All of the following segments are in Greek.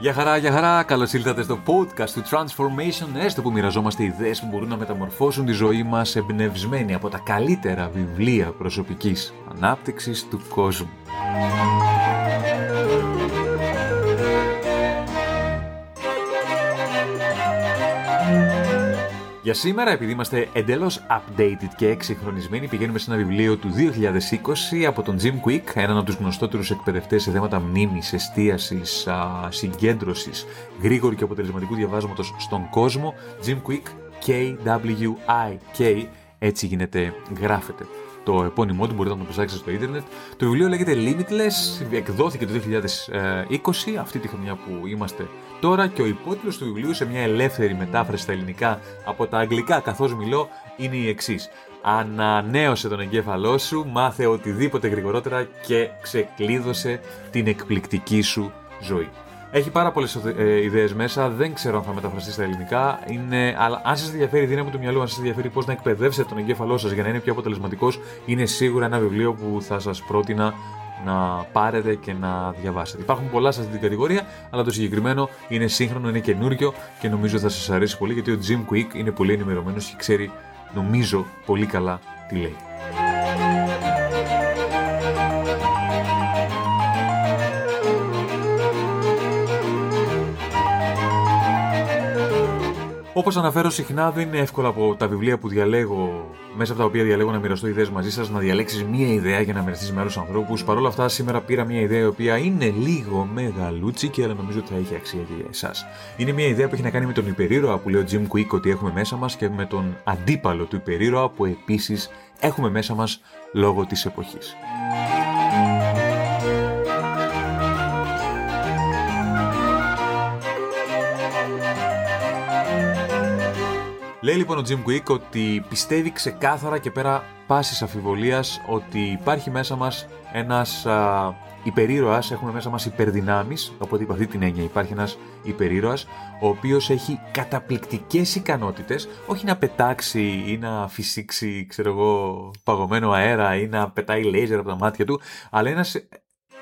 Γεια χαρά, γεια χαρά! Καλώς ήλθατε στο podcast του Transformation, έστω που μοιραζόμαστε ιδέες που μπορούν να μεταμορφώσουν τη ζωή μας εμπνευσμένοι από τα καλύτερα βιβλία προσωπικής ανάπτυξης του κόσμου. Για σήμερα, επειδή είμαστε εντελώς updated και εξυγχρονισμένοι, πηγαίνουμε σε ένα βιβλίο του 2020 από τον Jim Quick, έναν από τους γνωστότερους εκπαιδευτές σε θέματα μνήμης, εστίασης, συγκέντρωσης, γρήγορου και αποτελεσματικού διαβάσματος στον κόσμο. Jim Quick, K-W-I-K, έτσι γίνεται, γράφεται το επώνυμό του, μπορείτε να το ψάξετε στο ίντερνετ. Το βιβλίο λέγεται Limitless, εκδόθηκε το 2020, αυτή τη χρονιά που είμαστε τώρα και ο υπότιτλος του βιβλίου σε μια ελεύθερη μετάφραση στα ελληνικά από τα αγγλικά καθώς μιλώ είναι η εξής. Ανανέωσε τον εγκέφαλό σου, μάθε οτιδήποτε γρηγορότερα και ξεκλείδωσε την εκπληκτική σου ζωή. Έχει πάρα πολλές ε, ιδέες μέσα. Δεν ξέρω αν θα μεταφραστεί στα ελληνικά. Είναι, αλλά αν σας ενδιαφέρει η δύναμη του μυαλού, αν σας ενδιαφέρει πώς να εκπαιδεύσετε τον εγκέφαλό σας για να είναι πιο αποτελεσματικός, είναι σίγουρα ένα βιβλίο που θα σας πρότεινα να πάρετε και να διαβάσετε. Υπάρχουν πολλά σε αυτή την κατηγορία, αλλά το συγκεκριμένο είναι σύγχρονο, είναι καινούριο και νομίζω θα σας αρέσει πολύ γιατί ο Jim Quick είναι πολύ ενημερωμένος και ξέρει, νομίζω, πολύ καλά τι λέει. Όπως αναφέρω συχνά, δεν είναι εύκολο από τα βιβλία που διαλέγω, μέσα από τα οποία διαλέγω να μοιραστώ ιδέες μαζί σας, να διαλέξεις μία ιδέα για να μοιραστείς με άλλους ανθρώπους. Παρ' όλα αυτά, σήμερα πήρα μία ιδέα η οποία είναι λίγο μεγαλούτσικη, αλλά νομίζω ότι θα έχει αξία και για εσάς. Είναι μία ιδέα που έχει να κάνει με τον υπερήρωα που λέει ο Jim Quick ότι έχουμε μέσα μας και με τον αντίπαλο του υπερήρωα που επίσης έχουμε μέσα μας λόγω της εποχής. Λέει λοιπόν ο Jim Quick ότι πιστεύει ξεκάθαρα και πέρα πάσης αφιβολίας ότι υπάρχει μέσα μας ένας α, υπερήρωας, έχουμε μέσα μας υπερδυνάμεις, οπότε υπ' αυτή την έννοια υπάρχει ένας υπερήρωας, ο οποίος έχει καταπληκτικές ικανότητες, όχι να πετάξει ή να φυσήξει, ξέρω εγώ, παγωμένο αέρα ή να πετάει λέιζερ από τα μάτια του, αλλά ένας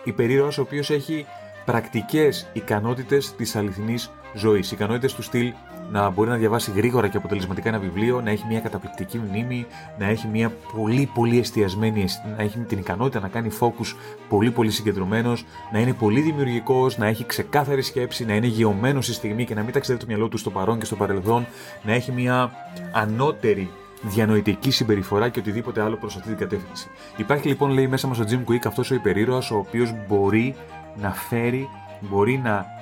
υπερήρωας ο οποίος έχει πρακτικές ικανότητες της αληθινής ζωής, ικανότητες του στυλ να μπορεί να διαβάσει γρήγορα και αποτελεσματικά ένα βιβλίο, να έχει μια καταπληκτική μνήμη, να έχει μια πολύ πολύ εστιασμένη, να έχει την ικανότητα να κάνει focus πολύ πολύ συγκεντρωμένος, να είναι πολύ δημιουργικός, να έχει ξεκάθαρη σκέψη, να είναι γεωμένος στη στιγμή και να μην ταξιδεύει το μυαλό του στο παρόν και στο παρελθόν, να έχει μια ανώτερη διανοητική συμπεριφορά και οτιδήποτε άλλο προς αυτή την κατεύθυνση. Υπάρχει λοιπόν, λέει μέσα μας ο Jim Quick, αυτός ο υπερήρωας, ο οποίος μπορεί να φέρει, μπορεί να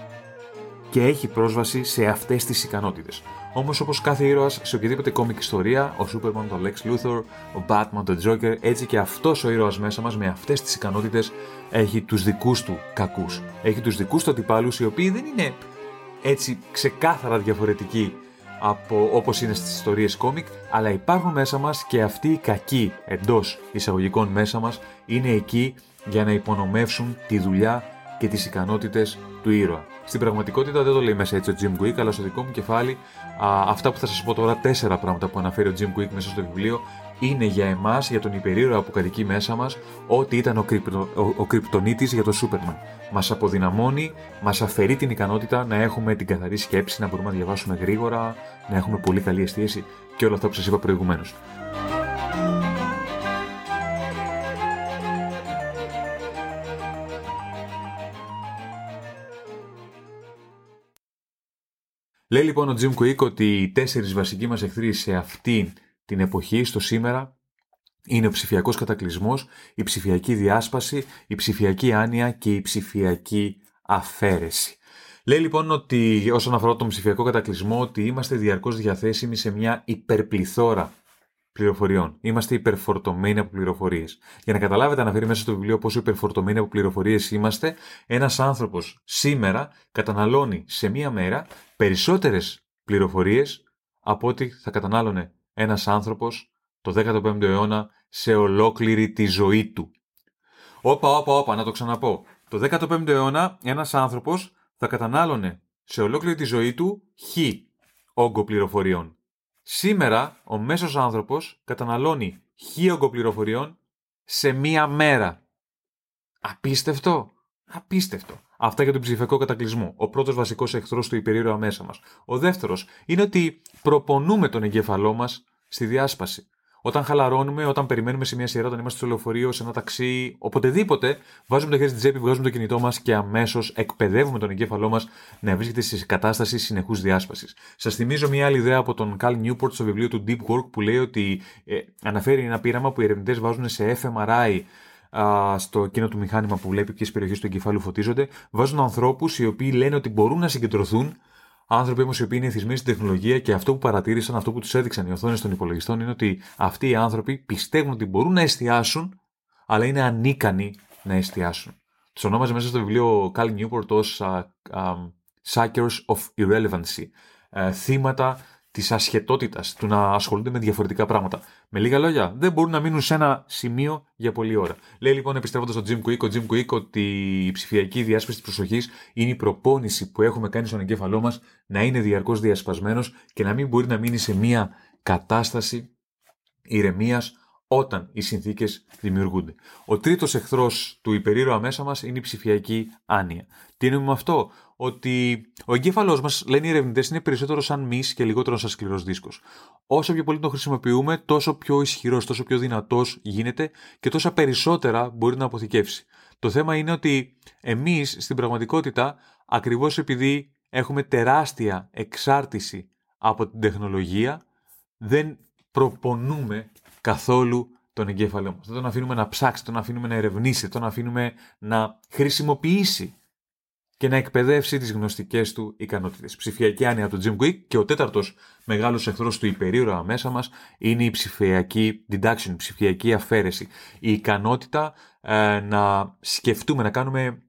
και έχει πρόσβαση σε αυτές τις ικανότητες. Όμως όπως κάθε ήρωας σε οποιαδήποτε κόμικ ιστορία, ο Superman, το Lex Luthor, ο Batman, το Joker, έτσι και αυτός ο ήρωας μέσα μας με αυτές τις ικανότητες έχει τους δικούς του κακούς. Έχει τους δικούς του αντιπάλους οι οποίοι δεν είναι έτσι ξεκάθαρα διαφορετικοί από όπως είναι στις ιστορίες κόμικ, αλλά υπάρχουν μέσα μας και αυτοί οι κακοί εντός εισαγωγικών μέσα μας είναι εκεί για να υπονομεύσουν τη δουλειά και τις ικανότητες του ήρωα. Στην πραγματικότητα δεν το λέει μέσα έτσι ο Jim Quick, αλλά στο δικό μου κεφάλι α, αυτά που θα σας πω τώρα, τέσσερα πράγματα που αναφέρει ο Jim Quick μέσα στο βιβλίο, είναι για εμάς, για τον υπερήρωα που κατοικεί μέσα μας, ό,τι ήταν ο, κρυπτο, ο, ο κρυπτονίτης για τον Σούπερμαν. Μας αποδυναμώνει, μας αφαιρεί την ικανότητα να έχουμε την καθαρή σκέψη, να μπορούμε να διαβάσουμε γρήγορα, να έχουμε πολύ καλή εστίαση και όλα αυτά που σας είπα προηγουμένως. Λέει λοιπόν ο Jim Quick ότι οι τέσσερις βασικοί μας εχθροί σε αυτή την εποχή, στο σήμερα, είναι ο ψηφιακός κατακλυσμός, η ψηφιακή διάσπαση, η ψηφιακή άνοια και η ψηφιακή αφαίρεση. Λέει λοιπόν ότι όσον αφορά τον ψηφιακό κατακλυσμό, ότι είμαστε διαρκώς διαθέσιμοι σε μια υπερπληθώρα πληροφοριών. Είμαστε υπερφορτωμένοι από πληροφορίες. Για να καταλάβετε, αναφέρει μέσα στο βιβλίο πόσο υπερφορτωμένοι από πληροφορίες είμαστε, ένας άνθρωπος σήμερα καταναλώνει σε μία μέρα περισσότερες πληροφορίες από ό,τι θα κατανάλωνε ένας άνθρωπος το 15ο αιώνα σε ολόκληρη τη ζωή του. Όπα, όπα, όπα, να το ξαναπώ. Το 15ο αιώνα ένας άνθρωπος θα κατανάλωνε σε ολόκληρη τη ζωή του χ όγκο πληροφοριών. Σήμερα ο μέσος άνθρωπος καταναλώνει χίλιογκο πληροφοριών σε μία μέρα. Απίστευτο. Απίστευτο. Αυτά για τον ψηφιακό κατακλυσμό. Ο πρώτος βασικός εχθρός του υπερήρωα μέσα μας. Ο δεύτερος είναι ότι προπονούμε τον εγκέφαλό μας στη διάσπαση. Όταν χαλαρώνουμε, όταν περιμένουμε σε μια σειρά, όταν είμαστε στο λεωφορείο, σε ένα ταξί, οποτεδήποτε, βάζουμε το χέρι στην τσέπη, βγάζουμε το κινητό μας και αμέσως εκπαιδεύουμε τον εγκέφαλό μας να βρίσκεται σε κατάσταση συνεχούς διάσπασης. Σας θυμίζω μια άλλη ιδέα από τον Cal Newport στο βιβλίο του Deep Work που λέει ότι ε, αναφέρει ένα πείραμα που οι ερευνητές βάζουν σε fMRI στο εκείνο του μηχάνημα που βλέπει ποιες περιοχές του εγκεφάλου φωτίζονται, βάζουν ανθρώπους οι οποίοι λένε ότι μπορούν να συγκεντρωθούν Άνθρωποι όμως οι οποίοι είναι εθισμένοι στην τεχνολογία και αυτό που παρατήρησαν, αυτό που τους έδειξαν οι οθόνες των υπολογιστών είναι ότι αυτοί οι άνθρωποι πιστεύουν ότι μπορούν να εστιάσουν, αλλά είναι ανίκανοι να εστιάσουν. Τους ονόμαζε μέσα στο βιβλίο Cal Newport ως uh, um, Suckers of Irrelevancy. Uh, θύματα της ασχετότητας, του να ασχολούνται με διαφορετικά πράγματα. Με λίγα λόγια, δεν μπορούν να μείνουν σε ένα σημείο για πολλή ώρα. Λέει λοιπόν, επιστρέφοντας στον Jim Quick, ο Jim Quick ότι η ψηφιακή διάσπαση της προσοχής είναι η προπόνηση που έχουμε κάνει στον εγκέφαλό μας να είναι διαρκώς διασπασμένος και να μην μπορεί να μείνει σε μια κατάσταση ηρεμίας όταν οι συνθήκες δημιουργούνται. Ο τρίτος εχθρός του υπερήρωα μέσα μας είναι η ψηφιακή άνοια. Τι εννοούμε με αυτό, ότι ο εγκέφαλός μας, λένε οι ερευνητές, είναι περισσότερο σαν μη και λιγότερο σαν σκληρός δίσκος. Όσο πιο πολύ τον χρησιμοποιούμε, τόσο πιο ισχυρός, τόσο πιο δυνατός γίνεται και τόσα περισσότερα μπορεί να αποθηκεύσει. Το θέμα είναι ότι εμείς στην πραγματικότητα, ακριβώς επειδή έχουμε τεράστια εξάρτηση από την τεχνολογία, δεν προπονούμε καθόλου τον εγκέφαλό μα. Δεν τον αφήνουμε να ψάξει, τον αφήνουμε να ερευνήσει, τον αφήνουμε να χρησιμοποιήσει και να εκπαιδεύσει τις γνωστικές του ικανότητες. Ψηφιακή άνοια του Jim Quick και ο τέταρτος μεγάλος εχθρός του υπερήρωα μέσα μας είναι η ψηφιακή deduction, η ψηφιακή αφαίρεση. Η ικανότητα ε, να σκεφτούμε, να κάνουμε,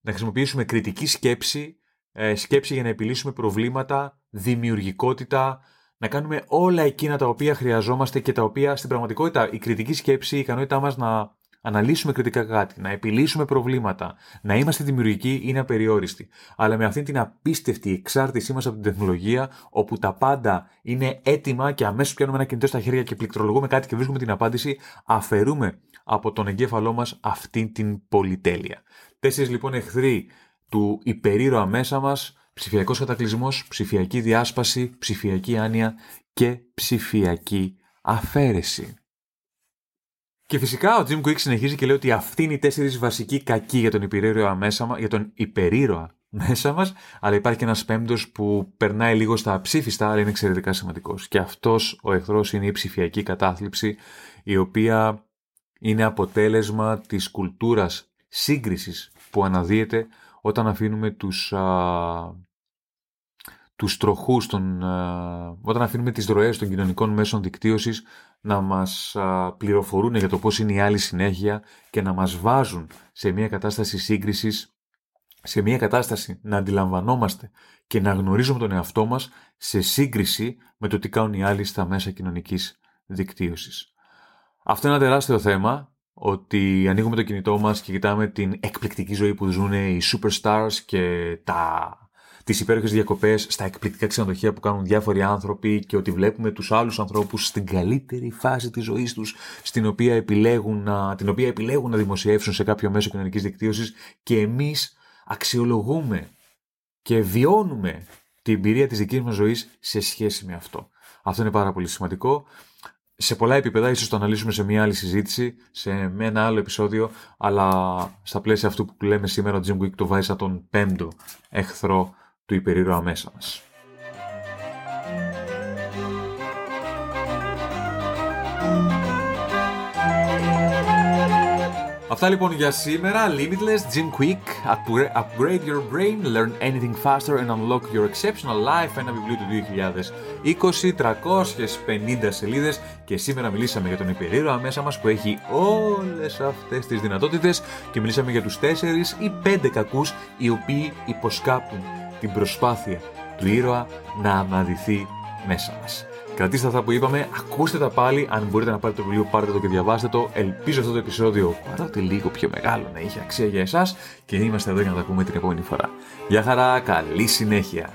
να χρησιμοποιήσουμε κριτική σκέψη, ε, σκέψη για να επιλύσουμε προβλήματα, δημιουργικότητα, να κάνουμε όλα εκείνα τα οποία χρειαζόμαστε και τα οποία στην πραγματικότητα η κριτική σκέψη, η ικανότητά μας να αναλύσουμε κριτικά κάτι, να επιλύσουμε προβλήματα, να είμαστε δημιουργικοί είναι απεριόριστη. Αλλά με αυτήν την απίστευτη εξάρτησή μας από την τεχνολογία, όπου τα πάντα είναι έτοιμα και αμέσως πιάνουμε ένα κινητό στα χέρια και πληκτρολογούμε κάτι και βρίσκουμε την απάντηση, αφαιρούμε από τον εγκέφαλό μας αυτήν την πολυτέλεια. Τέσσερις λοιπόν εχθροί του υπερήρωα μέσα μας, ψηφιακός κατακλυσμός, ψηφιακή διάσπαση, ψηφιακή άνοια και ψηφιακή αφαίρεση. Και φυσικά ο Jim Quick συνεχίζει και λέει ότι αυτοί είναι οι τέσσερις βασικοί κακοί για τον υπερήρωα μέσα, για τον υπερήρωα μέσα μας, αλλά υπάρχει και ένας πέμπτος που περνάει λίγο στα ψήφιστα, αλλά είναι εξαιρετικά σημαντικός. Και αυτός ο εχθρός είναι η ψηφιακή κατάθλιψη, η οποία είναι αποτέλεσμα της κουλτούρας σύγκρισης που αναδύεται όταν αφήνουμε τους, α, τους τροχούς, των, όταν αφήνουμε τις ροές των κοινωνικών μέσων δικτύωσης να μας πληροφορούν για το πώς είναι η άλλη συνέχεια και να μας βάζουν σε μια κατάσταση σύγκρισης, σε μια κατάσταση να αντιλαμβανόμαστε και να γνωρίζουμε τον εαυτό μας σε σύγκριση με το τι κάνουν οι άλλοι στα μέσα κοινωνικής δικτύωσης. Αυτό είναι ένα τεράστιο θέμα, ότι ανοίγουμε το κινητό μας και κοιτάμε την εκπληκτική ζωή που ζουν οι superstars και τα τις υπέροχες διακοπές στα εκπληκτικά ξενοδοχεία που κάνουν διάφοροι άνθρωποι και ότι βλέπουμε τους άλλους ανθρώπους στην καλύτερη φάση της ζωής τους, την οποία επιλέγουν να, την οποία επιλέγουν να δημοσιεύσουν σε κάποιο μέσο κοινωνικής δικτύωσης και εμείς αξιολογούμε και βιώνουμε την εμπειρία της δικής μας ζωής σε σχέση με αυτό. Αυτό είναι πάρα πολύ σημαντικό. Σε πολλά επίπεδα, ίσως το αναλύσουμε σε μια άλλη συζήτηση, σε με ένα άλλο επεισόδιο, αλλά στα πλαίσια αυτού που λέμε σήμερα, ο Jim Wick το βάζει σαν τον πέμπτο εχθρό του υπερήρωα μέσα μας. Αυτά λοιπόν για σήμερα. Limitless, Jim Quick, Upgrade Your Brain, Learn Anything Faster and Unlock Your Exceptional Life, ένα βιβλίο του 2020, 350 σελίδες και σήμερα μιλήσαμε για τον υπερήρωα μέσα μας που έχει όλες αυτές τις δυνατότητες και μιλήσαμε για τους 4 ή 5 κακούς οι οποίοι υποσκάπτουν την προσπάθεια του ήρωα να αναδυθεί μέσα μας. Κρατήστε αυτά που είπαμε, ακούστε τα πάλι. Αν μπορείτε να πάρετε το βιβλίο, πάρτε το και διαβάστε το. Ελπίζω αυτό το επεισόδιο, παρότι λίγο πιο μεγάλο, να είχε αξία για εσάς και είμαστε εδώ για να τα πούμε την επόμενη φορά. Γεια χαρά, καλή συνέχεια.